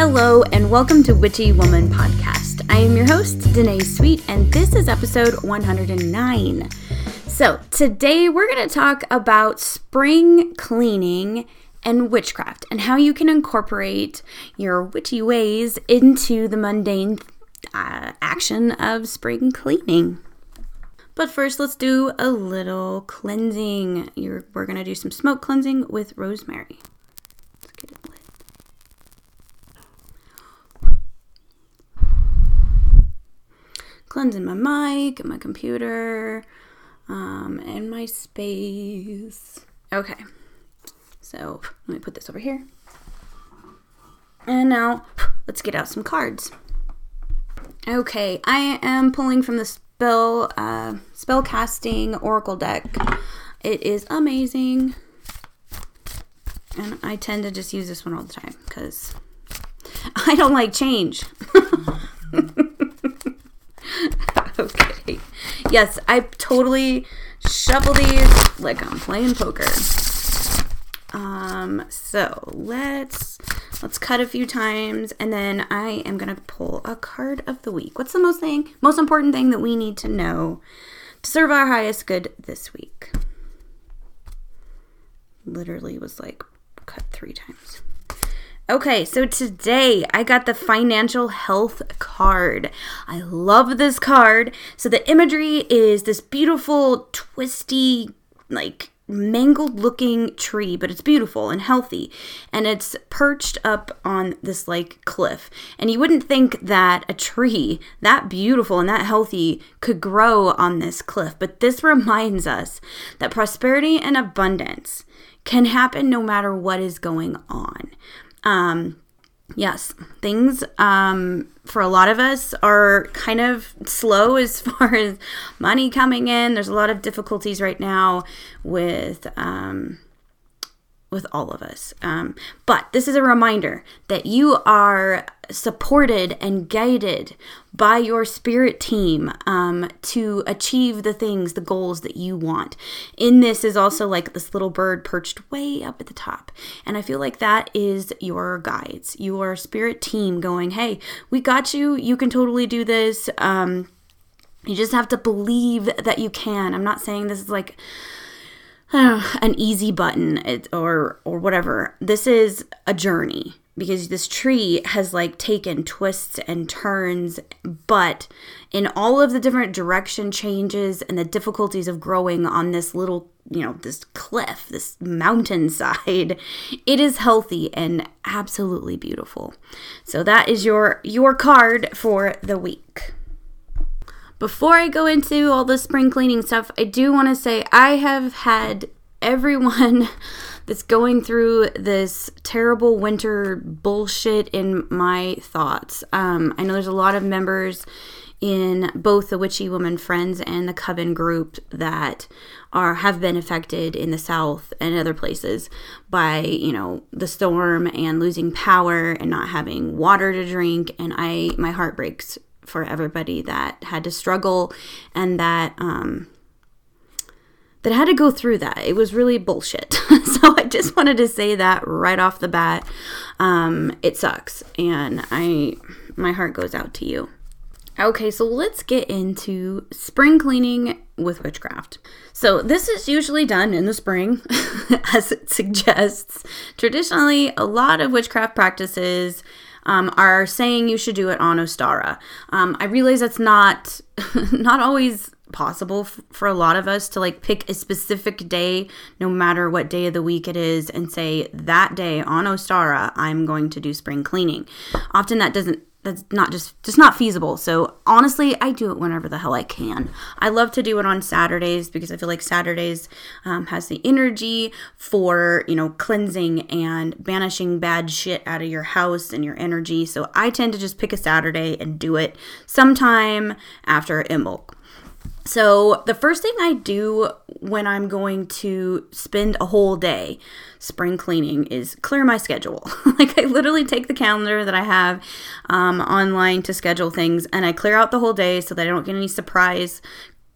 Hello, and welcome to Witchy Woman Podcast. I am your host, Danae Sweet, and this is episode 109. So, today we're going to talk about spring cleaning and witchcraft and how you can incorporate your witchy ways into the mundane uh, action of spring cleaning. But first, let's do a little cleansing. You're, we're going to do some smoke cleansing with rosemary. Let's get it lit. Cleansing my mic, and my computer, um, and my space. Okay, so let me put this over here. And now let's get out some cards. Okay, I am pulling from the spell uh, spell casting oracle deck. It is amazing, and I tend to just use this one all the time because I don't like change. okay. Yes, I totally shuffle these like I'm playing poker. Um, so let's let's cut a few times and then I am gonna pull a card of the week. What's the most thing most important thing that we need to know to serve our highest good this week? Literally was like cut three times. Okay, so today I got the financial health card. I love this card. So the imagery is this beautiful, twisty, like mangled looking tree, but it's beautiful and healthy. And it's perched up on this like cliff. And you wouldn't think that a tree that beautiful and that healthy could grow on this cliff. But this reminds us that prosperity and abundance can happen no matter what is going on. Um, yes, things um, for a lot of us are kind of slow as far as money coming in. There's a lot of difficulties right now with. Um, with all of us. Um, but this is a reminder that you are supported and guided by your spirit team um, to achieve the things, the goals that you want. In this is also like this little bird perched way up at the top. And I feel like that is your guides, your spirit team going, hey, we got you. You can totally do this. Um, you just have to believe that you can. I'm not saying this is like, an easy button or or whatever. This is a journey because this tree has like taken twists and turns, but in all of the different direction changes and the difficulties of growing on this little, you know, this cliff, this mountainside, it is healthy and absolutely beautiful. So that is your your card for the week. Before I go into all the spring cleaning stuff, I do want to say I have had everyone that's going through this terrible winter bullshit in my thoughts. Um, I know there's a lot of members in both the Witchy Woman Friends and the Coven group that are have been affected in the South and other places by you know the storm and losing power and not having water to drink. And I my heart breaks for everybody that had to struggle and that um, that had to go through that. It was really bullshit. so I just wanted to say that right off the bat. Um, it sucks, and I my heart goes out to you. Okay, so let's get into spring cleaning with witchcraft. So, this is usually done in the spring, as it suggests. Traditionally, a lot of witchcraft practices um, are saying you should do it on Ostara. Um, I realize that's not not always possible f- for a lot of us to like pick a specific day, no matter what day of the week it is, and say that day on Ostara I'm going to do spring cleaning. Often that doesn't that's not just just not feasible. So honestly, I do it whenever the hell I can. I love to do it on Saturdays because I feel like Saturdays um, has the energy for you know cleansing and banishing bad shit out of your house and your energy. So I tend to just pick a Saturday and do it sometime after Imbolc. So, the first thing I do when I'm going to spend a whole day spring cleaning is clear my schedule. like, I literally take the calendar that I have um, online to schedule things and I clear out the whole day so that I don't get any surprise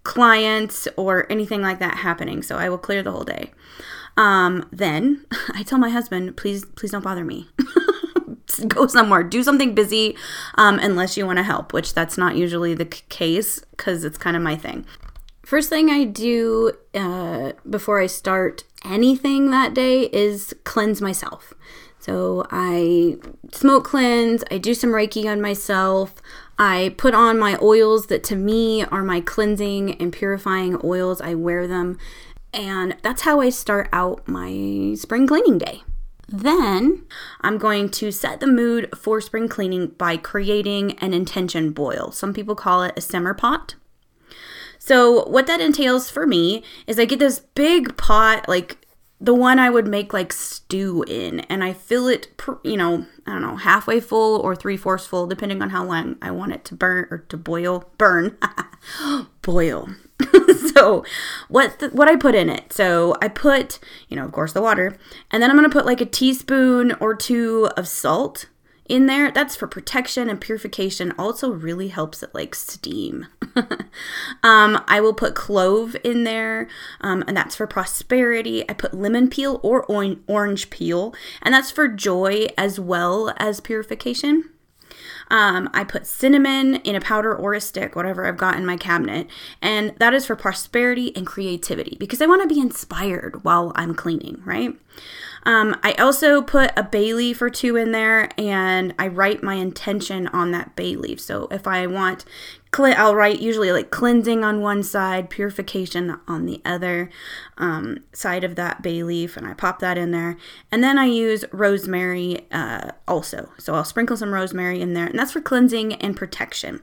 clients or anything like that happening. So, I will clear the whole day. Um, then I tell my husband, please, please don't bother me. go somewhere, do something busy, um, unless you want to help, which that's not usually the case because it's kind of my thing. First thing I do uh, before I start anything that day is cleanse myself. So I smoke cleanse, I do some Reiki on myself, I put on my oils that to me are my cleansing and purifying oils. I wear them, and that's how I start out my spring cleaning day. Then I'm going to set the mood for spring cleaning by creating an intention boil. Some people call it a simmer pot. So, what that entails for me is I get this big pot, like the one I would make like stew in, and I fill it, you know, I don't know, halfway full or three fourths full, depending on how long I want it to burn or to boil. Burn, boil. so what the, what I put in it? So I put, you know, of course, the water, and then I'm gonna put like a teaspoon or two of salt in there. That's for protection and purification. Also, really helps it like steam. um, I will put clove in there, um, and that's for prosperity. I put lemon peel or orange peel, and that's for joy as well as purification. Um, I put cinnamon in a powder or a stick, whatever I've got in my cabinet, and that is for prosperity and creativity because I want to be inspired while I'm cleaning, right? Um, I also put a bay leaf or two in there and I write my intention on that bay leaf. So if I want, I'll write usually like cleansing on one side, purification on the other um, side of that bay leaf, and I pop that in there. And then I use rosemary uh, also. So I'll sprinkle some rosemary in there, and that's for cleansing and protection.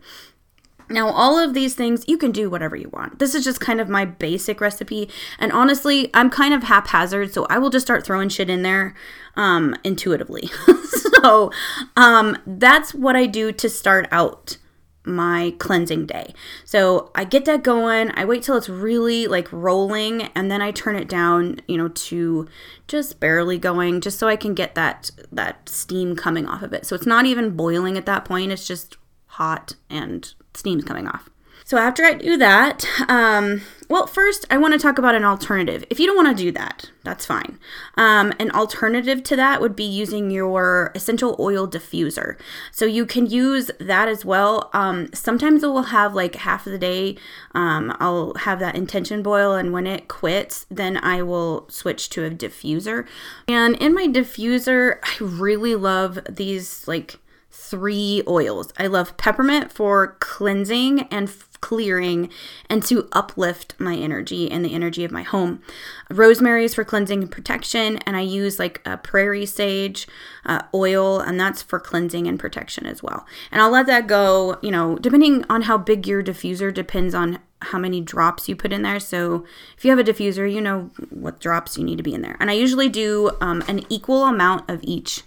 Now, all of these things, you can do whatever you want. This is just kind of my basic recipe. And honestly, I'm kind of haphazard, so I will just start throwing shit in there um, intuitively. so um, that's what I do to start out my cleansing day. So I get that going. I wait till it's really like rolling and then I turn it down, you know, to just barely going just so I can get that that steam coming off of it. So it's not even boiling at that point. It's just hot and steam's coming off. So after I do that, um, well, first I want to talk about an alternative. If you don't want to do that, that's fine. Um, an alternative to that would be using your essential oil diffuser. So you can use that as well. Um, sometimes it will have like half of the day. Um, I'll have that intention boil, and when it quits, then I will switch to a diffuser. And in my diffuser, I really love these like three oils. I love peppermint for cleansing and clearing and to uplift my energy and the energy of my home. Rosemary is for cleansing and protection, and I use like a prairie sage uh, oil, and that's for cleansing and protection as well. And I'll let that go, you know, depending on how big your diffuser depends on how many drops you put in there. So if you have a diffuser, you know what drops you need to be in there. And I usually do um, an equal amount of each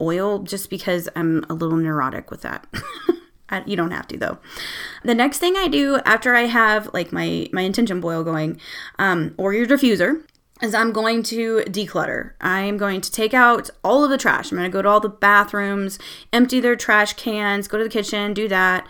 oil just because I'm a little neurotic with that. you don't have to though. The next thing I do after I have like my my intention boil going, um, or your diffuser, is I'm going to declutter. I'm going to take out all of the trash. I'm going to go to all the bathrooms, empty their trash cans, go to the kitchen, do that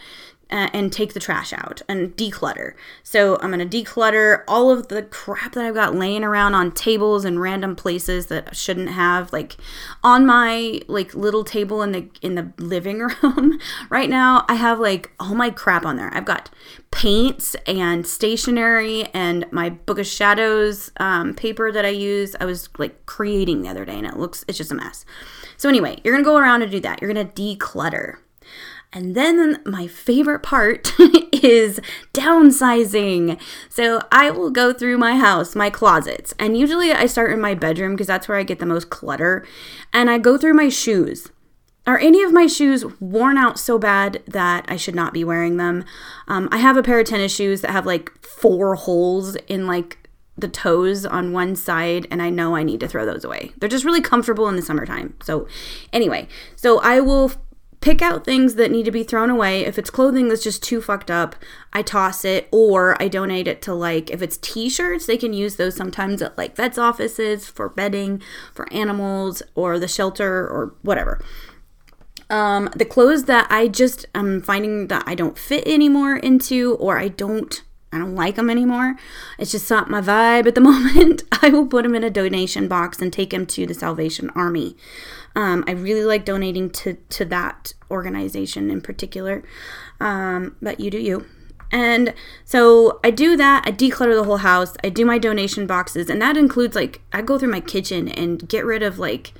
and take the trash out and declutter. So I'm going to declutter all of the crap that I've got laying around on tables and random places that I shouldn't have like on my like little table in the in the living room. right now I have like all my crap on there. I've got paints and stationery and my book of shadows um, paper that I use. I was like creating the other day and it looks it's just a mess. So anyway, you're going to go around and do that. You're going to declutter. And then my favorite part is downsizing. So I will go through my house, my closets, and usually I start in my bedroom because that's where I get the most clutter. And I go through my shoes. Are any of my shoes worn out so bad that I should not be wearing them? Um, I have a pair of tennis shoes that have like four holes in like the toes on one side and I know I need to throw those away. They're just really comfortable in the summertime. So anyway, so I will pick out things that need to be thrown away. If it's clothing that's just too fucked up, I toss it or I donate it to like if it's t-shirts, they can use those sometimes at like vets offices for bedding for animals or the shelter or whatever. Um, the clothes that I just am finding that I don't fit anymore into or I don't I don't like them anymore. It's just not my vibe at the moment. I will put them in a donation box and take them to the Salvation Army. Um, I really like donating to to that organization in particular. Um, but you do you. And so I do that. I declutter the whole house. I do my donation boxes, and that includes like I go through my kitchen and get rid of like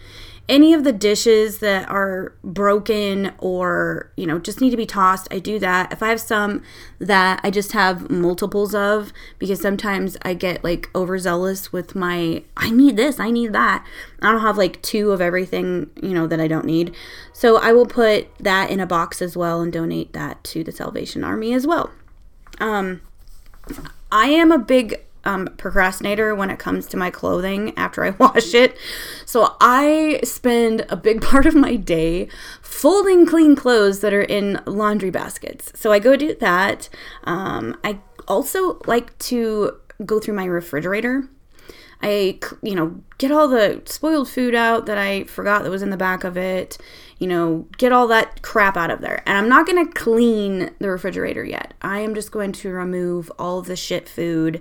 any of the dishes that are broken or you know just need to be tossed i do that. If i have some that i just have multiples of because sometimes i get like overzealous with my i need this i need that. I don't have like two of everything you know that i don't need. So i will put that in a box as well and donate that to the salvation army as well. Um i am a big um, procrastinator when it comes to my clothing after I wash it. So I spend a big part of my day folding clean clothes that are in laundry baskets. So I go do that. Um, I also like to go through my refrigerator. I, you know, get all the spoiled food out that I forgot that was in the back of it you know, get all that crap out of there. And I'm not going to clean the refrigerator yet. I am just going to remove all the shit food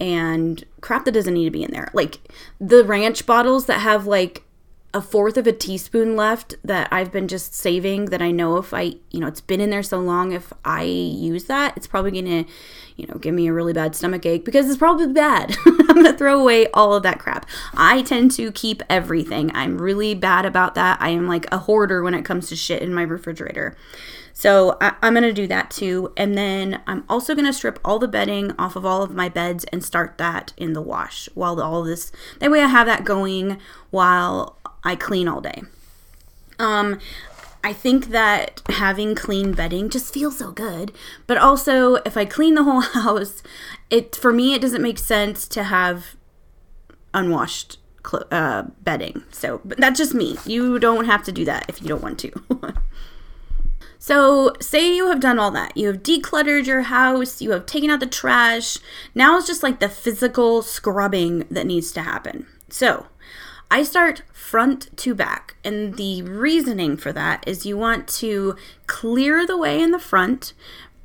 and crap that doesn't need to be in there. Like the ranch bottles that have like a fourth of a teaspoon left that I've been just saving that I know if I, you know, it's been in there so long, if I use that, it's probably going to, you know, give me a really bad stomach ache because it's probably bad. I'm going to throw away all of that crap. I tend to keep everything. I'm really bad about that. I am like a hoarder when it comes to shit in my refrigerator. So I, am going to do that too. And then I'm also going to strip all the bedding off of all of my beds and start that in the wash while all this, that way I have that going while I clean all day. Um, I think that having clean bedding just feels so good. But also, if I clean the whole house, it for me it doesn't make sense to have unwashed uh, bedding. So, but that's just me. You don't have to do that if you don't want to. So, say you have done all that. You have decluttered your house, you have taken out the trash. Now it's just like the physical scrubbing that needs to happen. So, I start front to back, and the reasoning for that is you want to clear the way in the front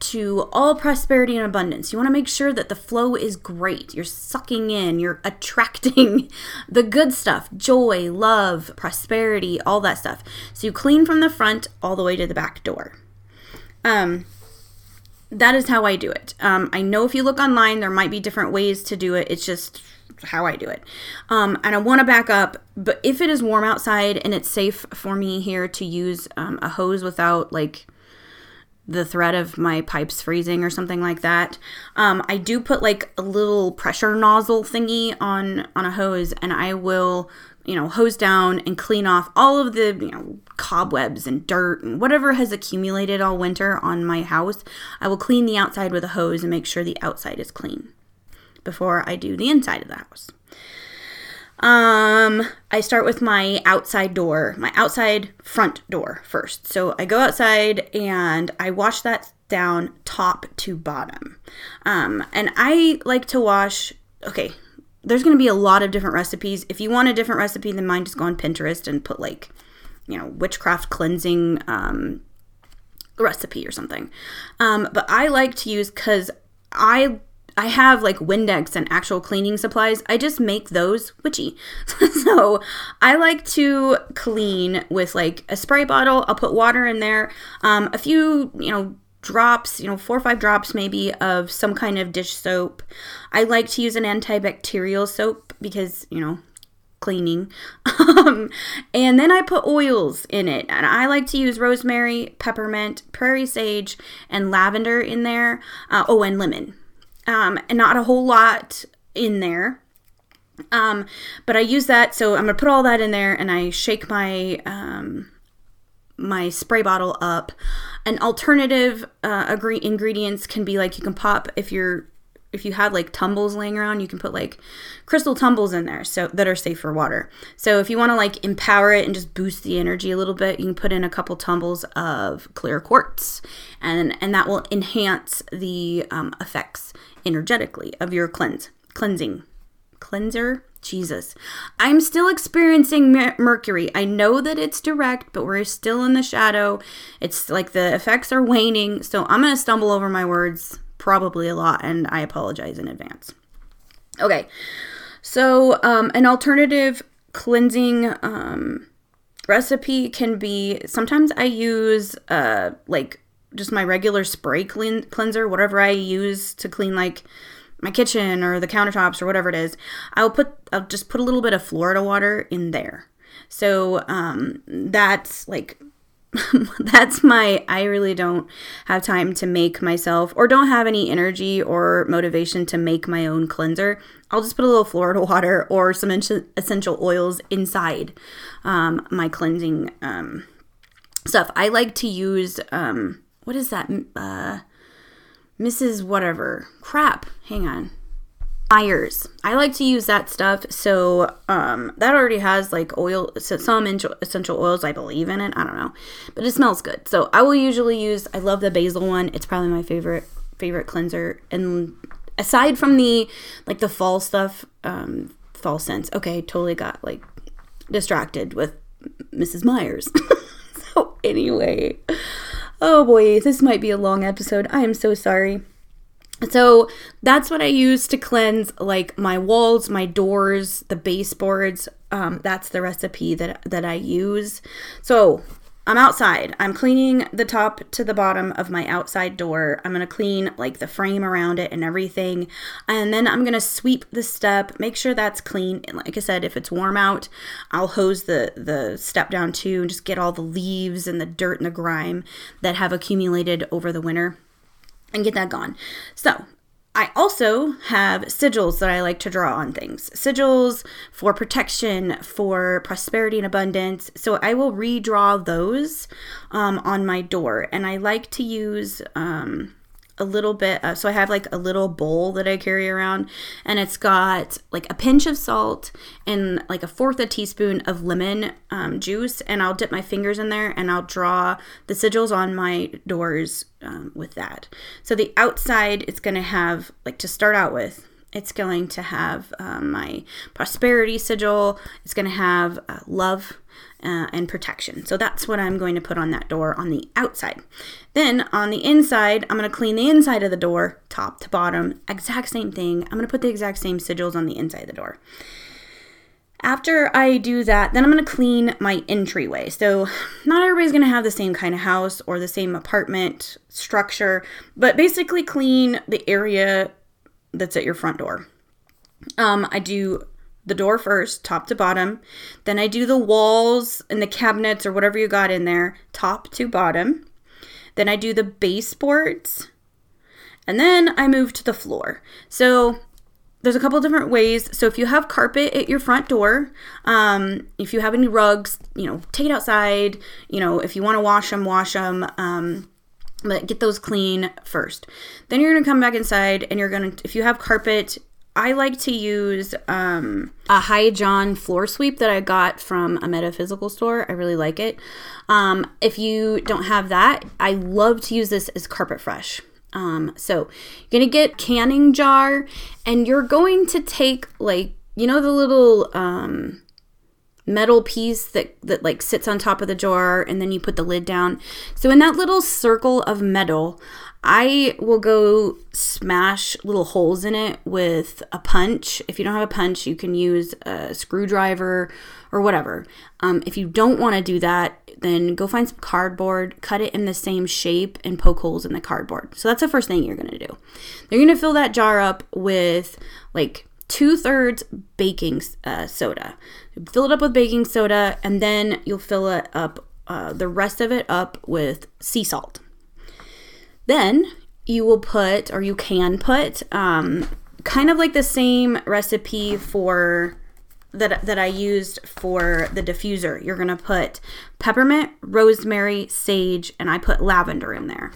to all prosperity and abundance. You want to make sure that the flow is great. You're sucking in, you're attracting the good stuff joy, love, prosperity, all that stuff. So you clean from the front all the way to the back door. Um, that is how I do it. Um, I know if you look online, there might be different ways to do it. It's just how I do it. Um, and I want to back up, but if it is warm outside and it's safe for me here to use um, a hose without like the threat of my pipes freezing or something like that. Um, I do put like a little pressure nozzle thingy on on a hose, and I will you know hose down and clean off all of the you know cobwebs and dirt and whatever has accumulated all winter on my house. I will clean the outside with a hose and make sure the outside is clean before I do the inside of the house. Um, I start with my outside door, my outside front door first. So I go outside and I wash that down top to bottom. Um, and I like to wash, okay, there's going to be a lot of different recipes. If you want a different recipe than mine, just go on Pinterest and put like, you know, witchcraft cleansing um, recipe or something. Um, but I like to use because I I have like Windex and actual cleaning supplies. I just make those witchy. so I like to clean with like a spray bottle. I'll put water in there, um, a few, you know, drops, you know, four or five drops maybe of some kind of dish soap. I like to use an antibacterial soap because, you know, cleaning. Um, and then I put oils in it. And I like to use rosemary, peppermint, prairie sage, and lavender in there. Uh, oh, and lemon um, and not a whole lot in there. Um, but I use that, so I'm gonna put all that in there, and I shake my um, my spray bottle up. An alternative uh, agree- ingredients can be like you can pop if you're if you have like tumbles laying around, you can put like crystal tumbles in there so that are safe for water. So if you want to like empower it and just boost the energy a little bit, you can put in a couple tumbles of clear quartz, and and that will enhance the um, effects energetically of your cleanse cleansing. Cleanser? Jesus. I'm still experiencing mercury. I know that it's direct but we're still in the shadow. It's like the effects are waning so i'm gonna stumble over my words probably a lot, and I apologize in advance. Okay, so um, an alternative cleansing um, recipe can be sometimes I use uh, like just my regular spray clean cleanser, whatever I use to clean like my kitchen or the countertops or whatever it is. I'll put I'll just put a little bit of Florida water in there. So um, that's like that's my I really don't have time to make myself or don't have any energy or motivation to make my own cleanser. I'll just put a little Florida water or some essential oils inside um, my cleansing um, stuff. I like to use um, what is that? Uh, Mrs. Whatever. Crap. Hang on. Meyer's. I like to use that stuff. So um, that already has like oil, some essential oils, I believe in it. I don't know, but it smells good. So I will usually use. I love the basil one. It's probably my favorite favorite cleanser. And aside from the like the fall stuff, um, fall scents. Okay, totally got like distracted with Mrs. Meyer's. so anyway, oh boy, this might be a long episode. I am so sorry. So that's what I use to cleanse like my walls, my doors, the baseboards. Um, that's the recipe that that I use. So I'm outside. I'm cleaning the top to the bottom of my outside door. I'm going to clean like the frame around it and everything. And then I'm going to sweep the step, make sure that's clean. And like I said, if it's warm out, I'll hose the the step down too and just get all the leaves and the dirt and the grime that have accumulated over the winter and get that gone. So, I also have sigils that I like to draw on things. Sigils for protection, for prosperity and abundance. So I will redraw those um, on my door. And I like to use um, a little bit. Uh, so I have like a little bowl that I carry around, and it's got like a pinch of salt and like a fourth a teaspoon of lemon um, juice. And I'll dip my fingers in there and I'll draw the sigils on my doors um, with that. So the outside, it's going to have like to start out with. It's going to have um, my prosperity sigil. It's going to have uh, love uh, and protection. So that's what I'm going to put on that door on the outside. Then on the inside, I'm going to clean the inside of the door, top to bottom, exact same thing. I'm going to put the exact same sigils on the inside of the door. After I do that, then I'm going to clean my entryway. So, not everybody's going to have the same kind of house or the same apartment structure, but basically clean the area that's at your front door. Um, I do the door first, top to bottom. Then I do the walls and the cabinets or whatever you got in there, top to bottom. Then I do the baseboards. And then I move to the floor. So there's a couple different ways. So if you have carpet at your front door, um, if you have any rugs, you know, take it outside. You know, if you want to wash them, wash them. Um, but get those clean first. Then you're gonna come back inside and you're gonna, if you have carpet, I like to use um, a High John floor sweep that I got from a metaphysical store. I really like it. Um, if you don't have that, I love to use this as Carpet Fresh. Um, so you're gonna get canning jar, and you're going to take like you know the little um, metal piece that that like sits on top of the jar, and then you put the lid down. So in that little circle of metal, I will go smash little holes in it with a punch. If you don't have a punch, you can use a screwdriver or whatever. Um, if you don't want to do that, then go find some cardboard, cut it in the same shape, and poke holes in the cardboard. So that's the first thing you're going to do. You're going to fill that jar up with like two thirds baking uh, soda. Fill it up with baking soda, and then you'll fill it up, uh, the rest of it up with sea salt. Then you will put, or you can put, um, kind of like the same recipe for that that I used for the diffuser. You're gonna put peppermint, rosemary, sage, and I put lavender in there.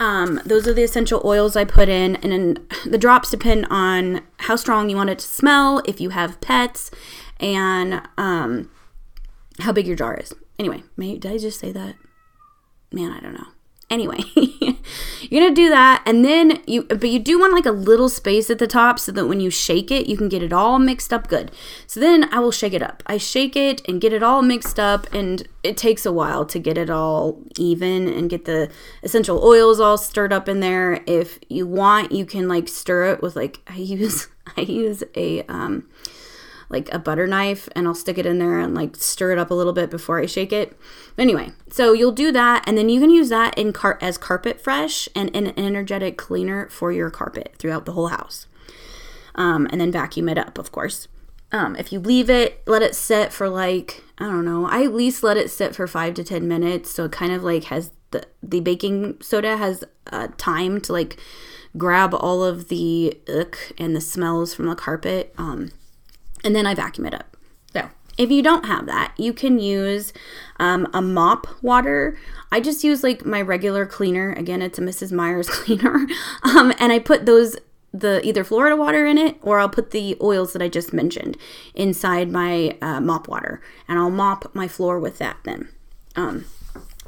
Um, those are the essential oils I put in, and then the drops depend on how strong you want it to smell, if you have pets, and um, how big your jar is. Anyway, may, did I just say that? Man, I don't know. Anyway, you're gonna do that, and then you, but you do want like a little space at the top so that when you shake it, you can get it all mixed up good. So then I will shake it up. I shake it and get it all mixed up, and it takes a while to get it all even and get the essential oils all stirred up in there. If you want, you can like stir it with like I use I use a um like a butter knife and I'll stick it in there and like stir it up a little bit before I shake it. Anyway, so you'll do that and then you can use that in car- as carpet fresh and an energetic cleaner for your carpet throughout the whole house. Um, and then vacuum it up, of course. Um, if you leave it, let it sit for like, I don't know, I at least let it sit for five to 10 minutes. So it kind of like has the, the baking soda has uh, time to like grab all of the ick and the smells from the carpet. Um, and then I vacuum it up. So if you don't have that, you can use um, a mop water. I just use like my regular cleaner. Again, it's a Mrs. Meyer's cleaner. Um, and I put those the either Florida water in it or I'll put the oils that I just mentioned inside my uh, mop water and I'll mop my floor with that then. Um,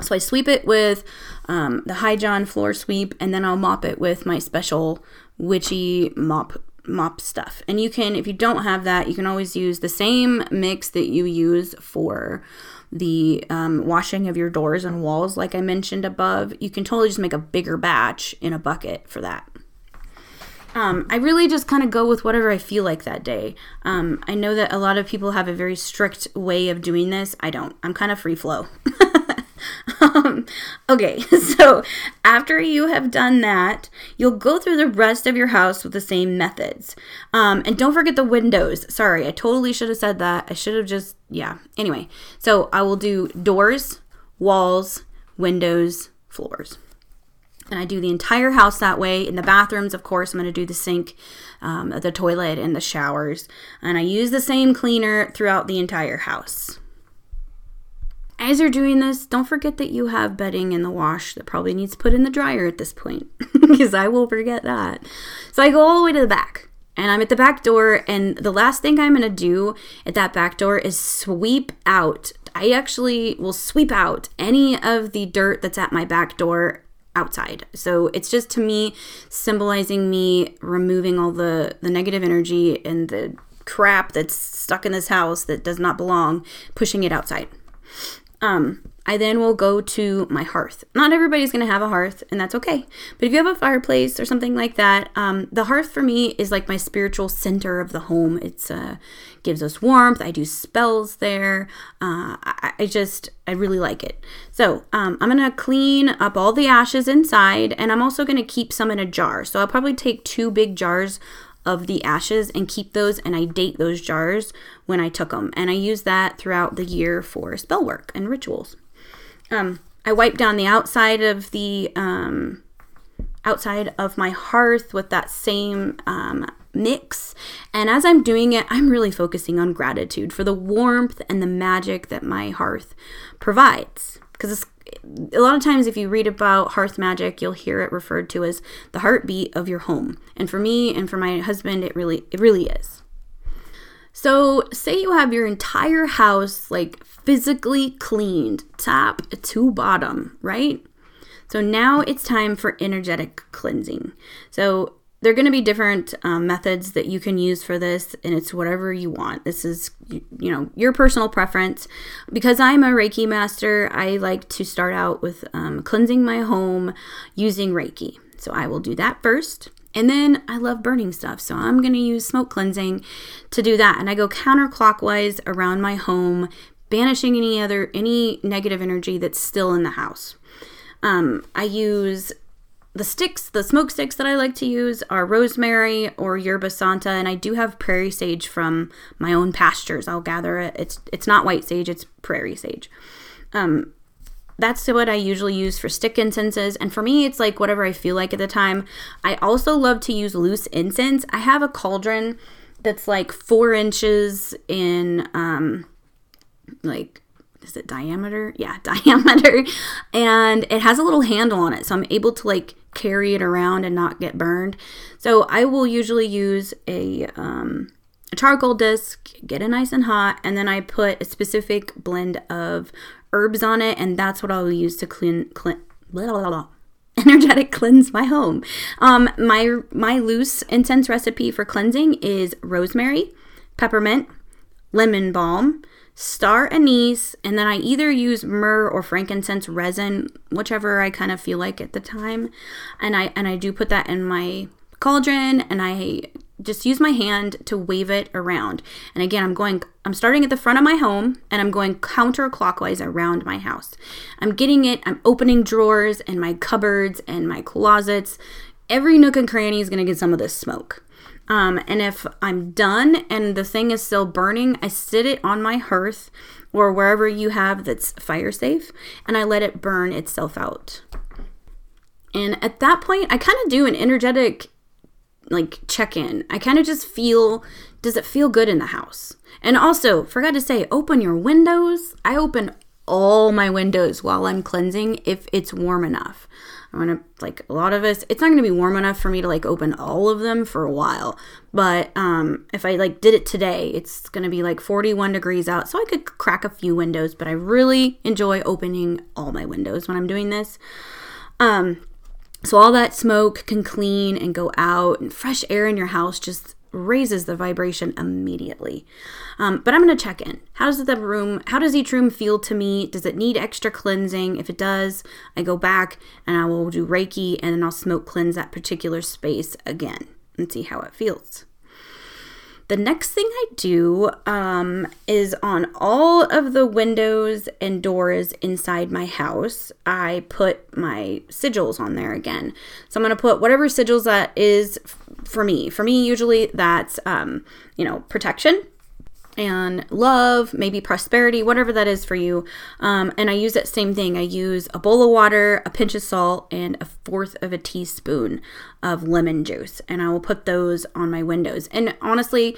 so I sweep it with um, the High John floor sweep and then I'll mop it with my special witchy mop mop stuff. And you can, if you don't have that, you can always use the same mix that you use for the um, washing of your doors and walls, like I mentioned above. You can totally just make a bigger batch in a bucket for that. Um, I really just kind of go with whatever I feel like that day. Um, I know that a lot of people have a very strict way of doing this. I don't. I'm kind of free flow. um, okay, so after you have done that, you'll go through the rest of your house with the same methods. Um, and don't forget the windows. Sorry, I totally should have said that. I should have just, yeah. Anyway, so I will do doors, walls, windows, floors. And I do the entire house that way. In the bathrooms, of course, I'm going to do the sink, um, the toilet, and the showers. And I use the same cleaner throughout the entire house as you're doing this, don't forget that you have bedding in the wash that probably needs put in the dryer at this point, because I will forget that. So I go all the way to the back, and I'm at the back door, and the last thing I'm going to do at that back door is sweep out. I actually will sweep out any of the dirt that's at my back door outside. So it's just to me symbolizing me removing all the the negative energy and the crap that's stuck in this house that does not belong, pushing it outside. Um, I then will go to my hearth. Not everybody's going to have a hearth, and that's okay. But if you have a fireplace or something like that, um, the hearth for me is like my spiritual center of the home. It's uh, gives us warmth. I do spells there. Uh, I, I, just I really like it. So um, I'm gonna clean up all the ashes inside, and I'm also gonna keep some in a jar. So I'll probably take two big jars of the ashes and keep those and I date those jars when I took them. And I use that throughout the year for spell work and rituals. Um, I wipe down the outside of the um, outside of my hearth with that same um, mix. And as I'm doing it, I'm really focusing on gratitude for the warmth and the magic that my hearth provides. Because a lot of times if you read about hearth magic you'll hear it referred to as the heartbeat of your home. And for me and for my husband it really it really is. So say you have your entire house like physically cleaned top to bottom right? So now it's time for energetic cleansing. So there are going to be different um, methods that you can use for this and it's whatever you want. This is you know your personal preference. Because i'm a reiki master i like to start out with um, cleansing my home using reiki. So i will do that first. And then i love burning stuff so i'm going to use smoke cleansing to do that. And i go counterclockwise around my home banishing any other any negative energy that's still in the house. Um, i use the sticks, the smoke sticks that I like to use are rosemary or yerba santa, and I do have prairie sage from my own pastures. I'll gather it. It's it's not white sage, it's prairie sage. Um, that's what I usually use for stick incenses, and for me, it's like whatever I feel like at the time. I also love to use loose incense. I have a cauldron that's like four inches in, um, like is it diameter? Yeah, diameter. And it has a little handle on it. So I'm able to like carry it around and not get burned. So I will usually use a, um, a charcoal disc, get it nice and hot, and then I put a specific blend of herbs on it, and that's what I'll use to clean, clean blah, blah, blah. energetic cleanse my home. Um, my my loose incense recipe for cleansing is rosemary, peppermint, lemon balm, star anise, and then I either use myrrh or frankincense resin, whichever I kind of feel like at the time. And I and I do put that in my cauldron and I just use my hand to wave it around. And again, I'm going, I'm starting at the front of my home and I'm going counterclockwise around my house. I'm getting it, I'm opening drawers and my cupboards and my closets. Every nook and cranny is going to get some of this smoke. Um, and if I'm done and the thing is still burning, I sit it on my hearth or wherever you have that's fire safe and I let it burn itself out. And at that point, I kind of do an energetic like check in. I kind of just feel does it feel good in the house? And also, forgot to say, open your windows. I open all my windows while I'm cleansing if it's warm enough. I'm gonna like a lot of us. It's not gonna be warm enough for me to like open all of them for a while. But um, if I like did it today, it's gonna be like 41 degrees out, so I could crack a few windows. But I really enjoy opening all my windows when I'm doing this. Um, so all that smoke can clean and go out, and fresh air in your house just raises the vibration immediately. Um, but I'm going to check in. How does the room, how does each room feel to me? Does it need extra cleansing? If it does, I go back and I will do Reiki and then I'll smoke cleanse that particular space again and see how it feels. The next thing I do um, is on all of the windows and doors inside my house, I put my sigils on there again. So I'm going to put whatever sigils that is for me. For me, usually that's, um, you know, protection and love, maybe prosperity, whatever that is for you. Um, and I use that same thing. I use a bowl of water, a pinch of salt, and a fourth of a teaspoon of lemon juice. And I will put those on my windows. And honestly,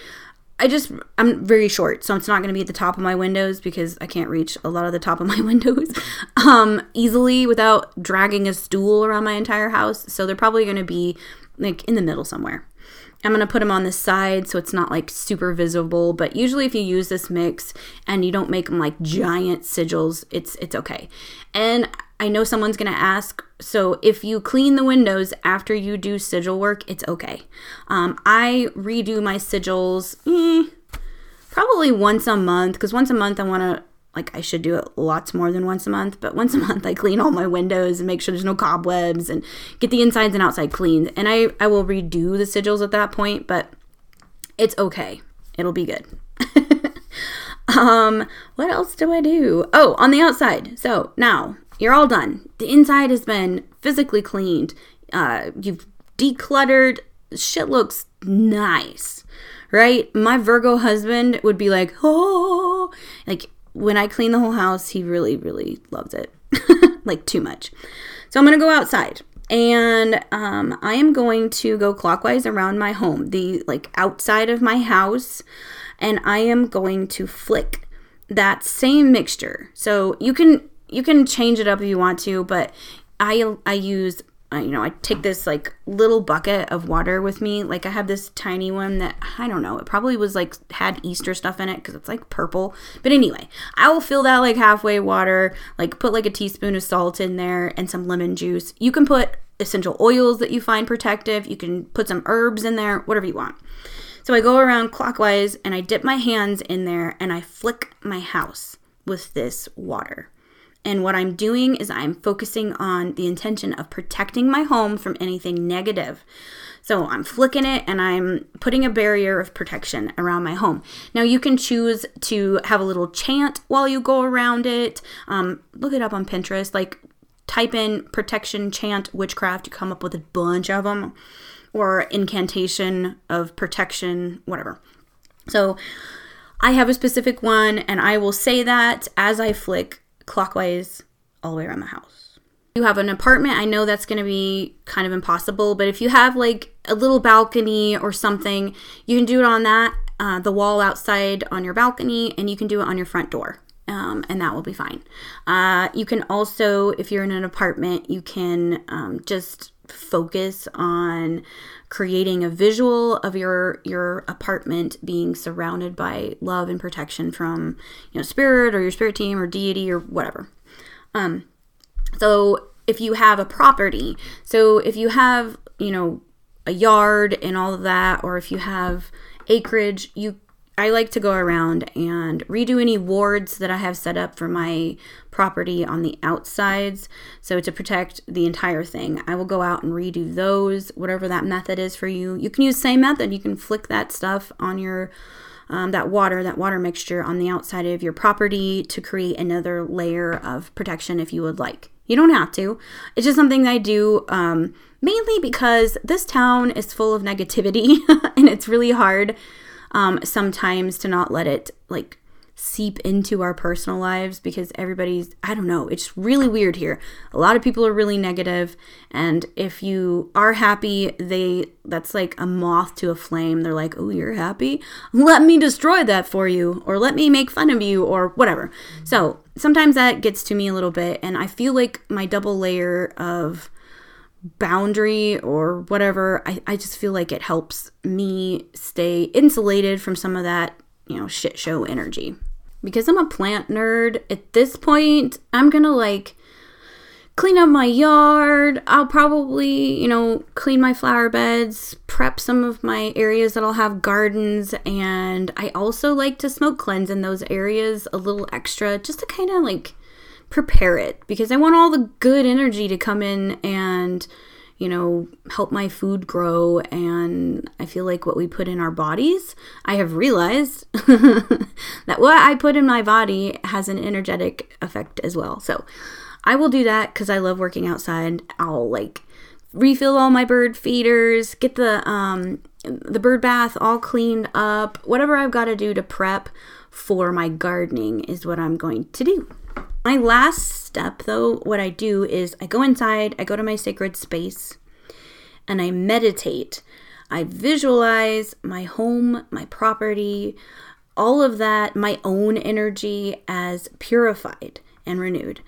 I just I'm very short, so it's not going to be at the top of my windows because I can't reach a lot of the top of my windows um, easily without dragging a stool around my entire house. So they're probably going to be like in the middle somewhere. I'm going to put them on the side so it's not like super visible, but usually if you use this mix and you don't make them like giant sigils, it's it's okay. And I know someone's going to ask, so if you clean the windows after you do sigil work, it's okay. Um, I redo my sigils eh, probably once a month because once a month I want to like I should do it lots more than once a month, but once a month I clean all my windows and make sure there's no cobwebs and get the insides and outside cleaned. And I I will redo the sigils at that point, but it's okay. It'll be good. um, what else do I do? Oh, on the outside. So now you're all done. The inside has been physically cleaned. Uh, you've decluttered. Shit looks nice, right? My Virgo husband would be like, oh, like when I clean the whole house, he really, really loves it. like too much. So I'm going to go outside and um, I am going to go clockwise around my home, the like outside of my house, and I am going to flick that same mixture. So you can you can change it up if you want to, but I I use you know, I take this like little bucket of water with me. Like I have this tiny one that I don't know, it probably was like had Easter stuff in it because it's like purple. But anyway, I will fill that like halfway water, like put like a teaspoon of salt in there and some lemon juice. You can put essential oils that you find protective. You can put some herbs in there, whatever you want. So I go around clockwise and I dip my hands in there and I flick my house with this water. And what I'm doing is I'm focusing on the intention of protecting my home from anything negative. So I'm flicking it and I'm putting a barrier of protection around my home. Now you can choose to have a little chant while you go around it. Um, look it up on Pinterest. Like type in protection chant witchcraft. You come up with a bunch of them, or incantation of protection, whatever. So I have a specific one, and I will say that as I flick clockwise all the way around the house. You have an apartment, I know that's going to be kind of impossible, but if you have like a little balcony or something, you can do it on that, uh, the wall outside on your balcony, and you can do it on your front door. Um, and that will be fine. Uh, you can also, if you're in an apartment, you can um, just focus on creating a visual of your your apartment being surrounded by love and protection from you know spirit or your spirit team or deity or whatever um so if you have a property. So if you have, you know, a yard and all of that, or if you have acreage, you I like to go around and redo any wards that I have set up for my property on the outsides. So to protect the entire thing, I will go out and redo those, whatever that method is for you. You can use same method. You can flick that stuff on your um, that water, that water mixture on the outside of your property to create another layer of protection if you would like. You don't have to. It's just something I do um, mainly because this town is full of negativity and it's really hard um, sometimes to not let it like seep into our personal lives because everybody's I don't know, it's really weird here. A lot of people are really negative and if you are happy, they that's like a moth to a flame. They're like, "Oh, you're happy? Let me destroy that for you or let me make fun of you or whatever." So, sometimes that gets to me a little bit and I feel like my double layer of boundary or whatever, I, I just feel like it helps me stay insulated from some of that, you know, shit show energy because I'm a plant nerd, at this point, I'm gonna like clean up my yard. I'll probably, you know, clean my flower beds, prep some of my areas that I'll have gardens, and I also like to smoke cleanse in those areas a little extra just to kind of like prepare it because I want all the good energy to come in and you know, help my food grow. And I feel like what we put in our bodies, I have realized that what I put in my body has an energetic effect as well. So I will do that because I love working outside. I'll like refill all my bird feeders, get the um the bird bath all cleaned up. Whatever I've got to do to prep for my gardening is what I'm going to do. My last step, though, what I do is I go inside, I go to my sacred space, and I meditate. I visualize my home, my property, all of that, my own energy as purified and renewed.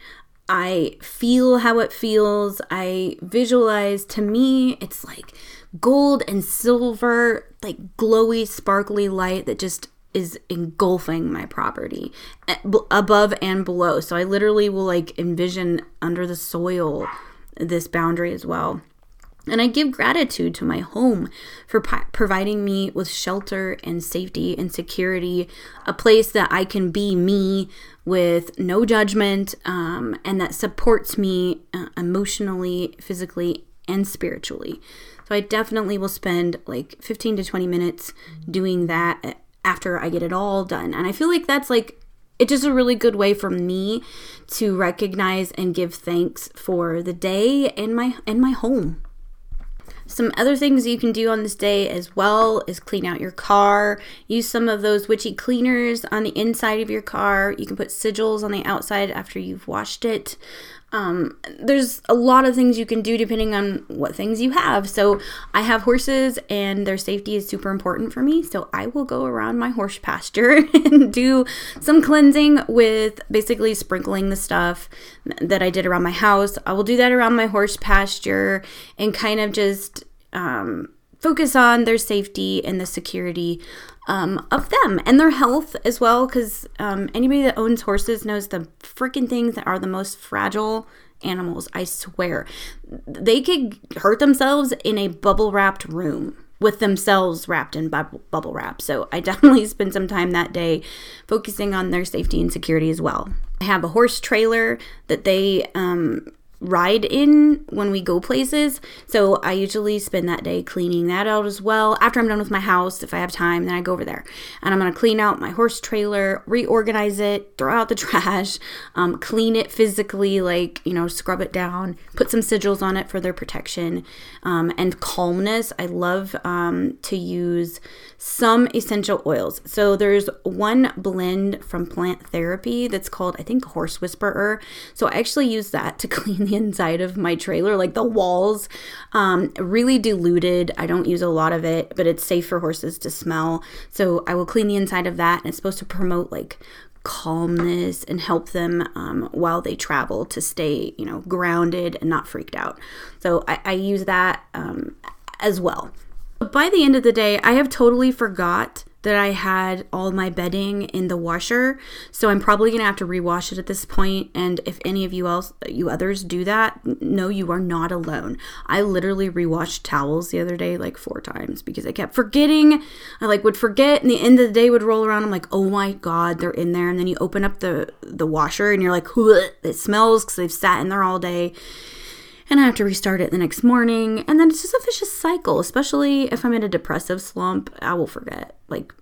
I feel how it feels. I visualize, to me, it's like gold and silver, like glowy, sparkly light that just is engulfing my property eh, above and below. So I literally will like envision under the soil this boundary as well. And I give gratitude to my home for providing me with shelter and safety and security, a place that I can be me with no judgment um, and that supports me uh, emotionally, physically, and spiritually. So I definitely will spend like 15 to 20 minutes doing that after I get it all done. And I feel like that's like it's just a really good way for me to recognize and give thanks for the day and my and my home. Some other things you can do on this day as well is clean out your car. Use some of those witchy cleaners on the inside of your car. You can put sigils on the outside after you've washed it. Um, there's a lot of things you can do depending on what things you have. So I have horses and their safety is super important for me. So I will go around my horse pasture and do some cleansing with basically sprinkling the stuff that I did around my house. I will do that around my horse pasture and kind of just um, focus on their safety and the security um, of them and their health as well. Because um, anybody that owns horses knows the freaking things that are the most fragile animals. I swear. They could hurt themselves in a bubble wrapped room with themselves wrapped in bubble, bubble wrap. So I definitely spend some time that day focusing on their safety and security as well. I have a horse trailer that they um, ride in when we go places. So I usually spend that day cleaning that out as well. After I'm done with my house, if I have time, then I go over there and I'm going to clean out my horse trailer, reorganize it, throw out the trash, um, clean it physically, like, you know, scrub it down, put some sigils on it for their protection um, and calmness. I love um, to use some essential oils. So there's one blend from plant therapy that's called, I think, Horse Whisperer. So I actually use that to clean the inside of my trailer, like the walls. Um, really diluted. I don't use a lot of it, but it's safe for horses to smell. So I will clean the inside of that, and it's supposed to promote like calmness and help them um, while they travel to stay, you know, grounded and not freaked out. So I, I use that um, as well by the end of the day, I have totally forgot that I had all my bedding in the washer. So I'm probably going to have to rewash it at this point and if any of you else you others do that, no you are not alone. I literally rewashed towels the other day like four times because I kept forgetting. I like would forget and the end of the day would roll around I'm like, "Oh my god, they're in there." And then you open up the the washer and you're like, "It smells cuz they've sat in there all day." And I have to restart it the next morning. And then it's just a vicious cycle, especially if I'm in a depressive slump. I will forget. Like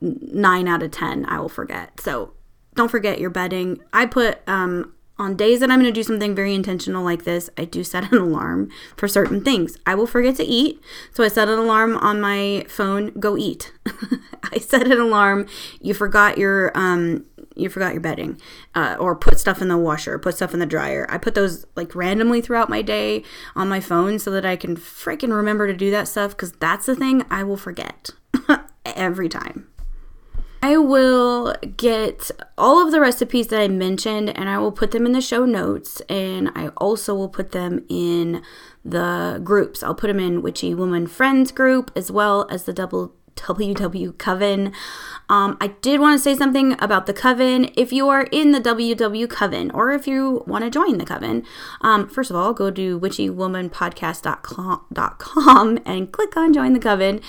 nine out of 10, I will forget. So don't forget your bedding. I put, um, on days that I'm going to do something very intentional like this, I do set an alarm for certain things. I will forget to eat, so I set an alarm on my phone. Go eat. I set an alarm. You forgot your um, you forgot your bedding, uh, or put stuff in the washer, put stuff in the dryer. I put those like randomly throughout my day on my phone so that I can freaking remember to do that stuff because that's the thing I will forget every time. I will get all of the recipes that I mentioned and I will put them in the show notes and I also will put them in the groups. I'll put them in Witchy Woman Friends group as well as the double WW Coven. Um, I did want to say something about the Coven. If you are in the WW Coven or if you want to join the Coven, um, first of all, go to witchywomanpodcast.com and click on Join the Coven.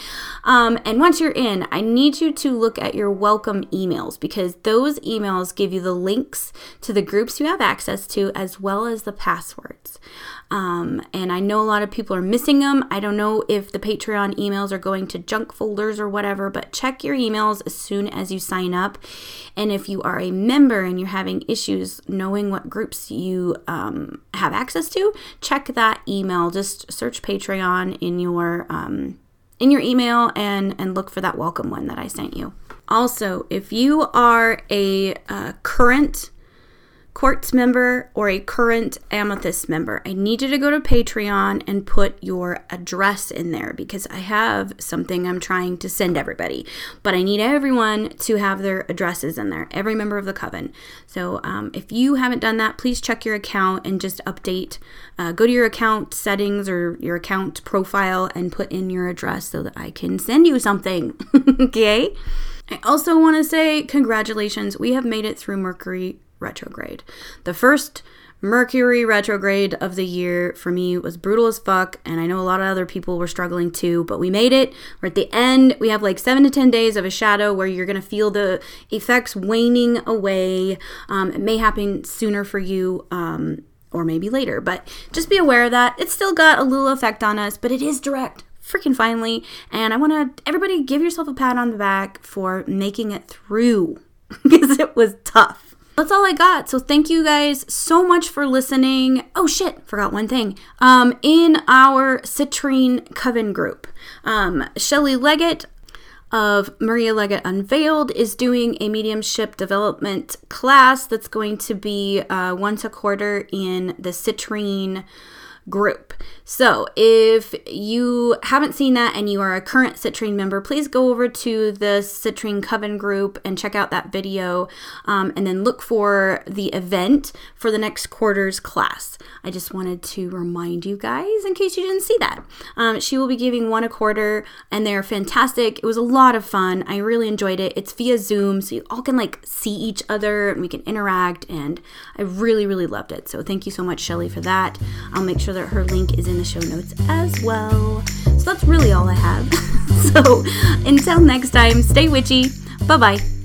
Um, and once you're in, I need you to look at your welcome emails because those emails give you the links to the groups you have access to as well as the passwords. Um, and I know a lot of people are missing them. I don't know if the Patreon emails are going to junk folders or whatever, but check your emails as soon as you sign up. And if you are a member and you're having issues knowing what groups you um, have access to, check that email. Just search Patreon in your um, in your email and and look for that welcome one that I sent you. Also, if you are a uh, current Quartz member or a current Amethyst member, I need you to go to Patreon and put your address in there because I have something I'm trying to send everybody. But I need everyone to have their addresses in there, every member of the coven. So um, if you haven't done that, please check your account and just update. Uh, go to your account settings or your account profile and put in your address so that I can send you something. okay? I also want to say congratulations. We have made it through Mercury retrograde. The first Mercury retrograde of the year for me was brutal as fuck, and I know a lot of other people were struggling too, but we made it. We're at the end. We have like seven to 10 days of a shadow where you're gonna feel the effects waning away. Um, it may happen sooner for you. Um, or maybe later, but just be aware of that. It's still got a little effect on us, but it is direct freaking finally. And I want to, everybody, give yourself a pat on the back for making it through because it was tough that's all I got. So thank you guys so much for listening. Oh shit, forgot one thing. Um, in our Citrine Coven group, um, Shelly Leggett of Maria Leggett Unveiled is doing a mediumship development class that's going to be uh, once a quarter in the Citrine group. So, if you haven't seen that and you are a current Citrine member, please go over to the Citrine Coven group and check out that video um, and then look for the event for the next quarter's class. I just wanted to remind you guys in case you didn't see that. Um, she will be giving one a quarter and they're fantastic. It was a lot of fun. I really enjoyed it. It's via Zoom, so you all can like see each other and we can interact, and I really, really loved it. So, thank you so much, Shelly, for that. I'll make sure that her link is in the show notes as well. So that's really all I have. so until next time, stay witchy. Bye bye.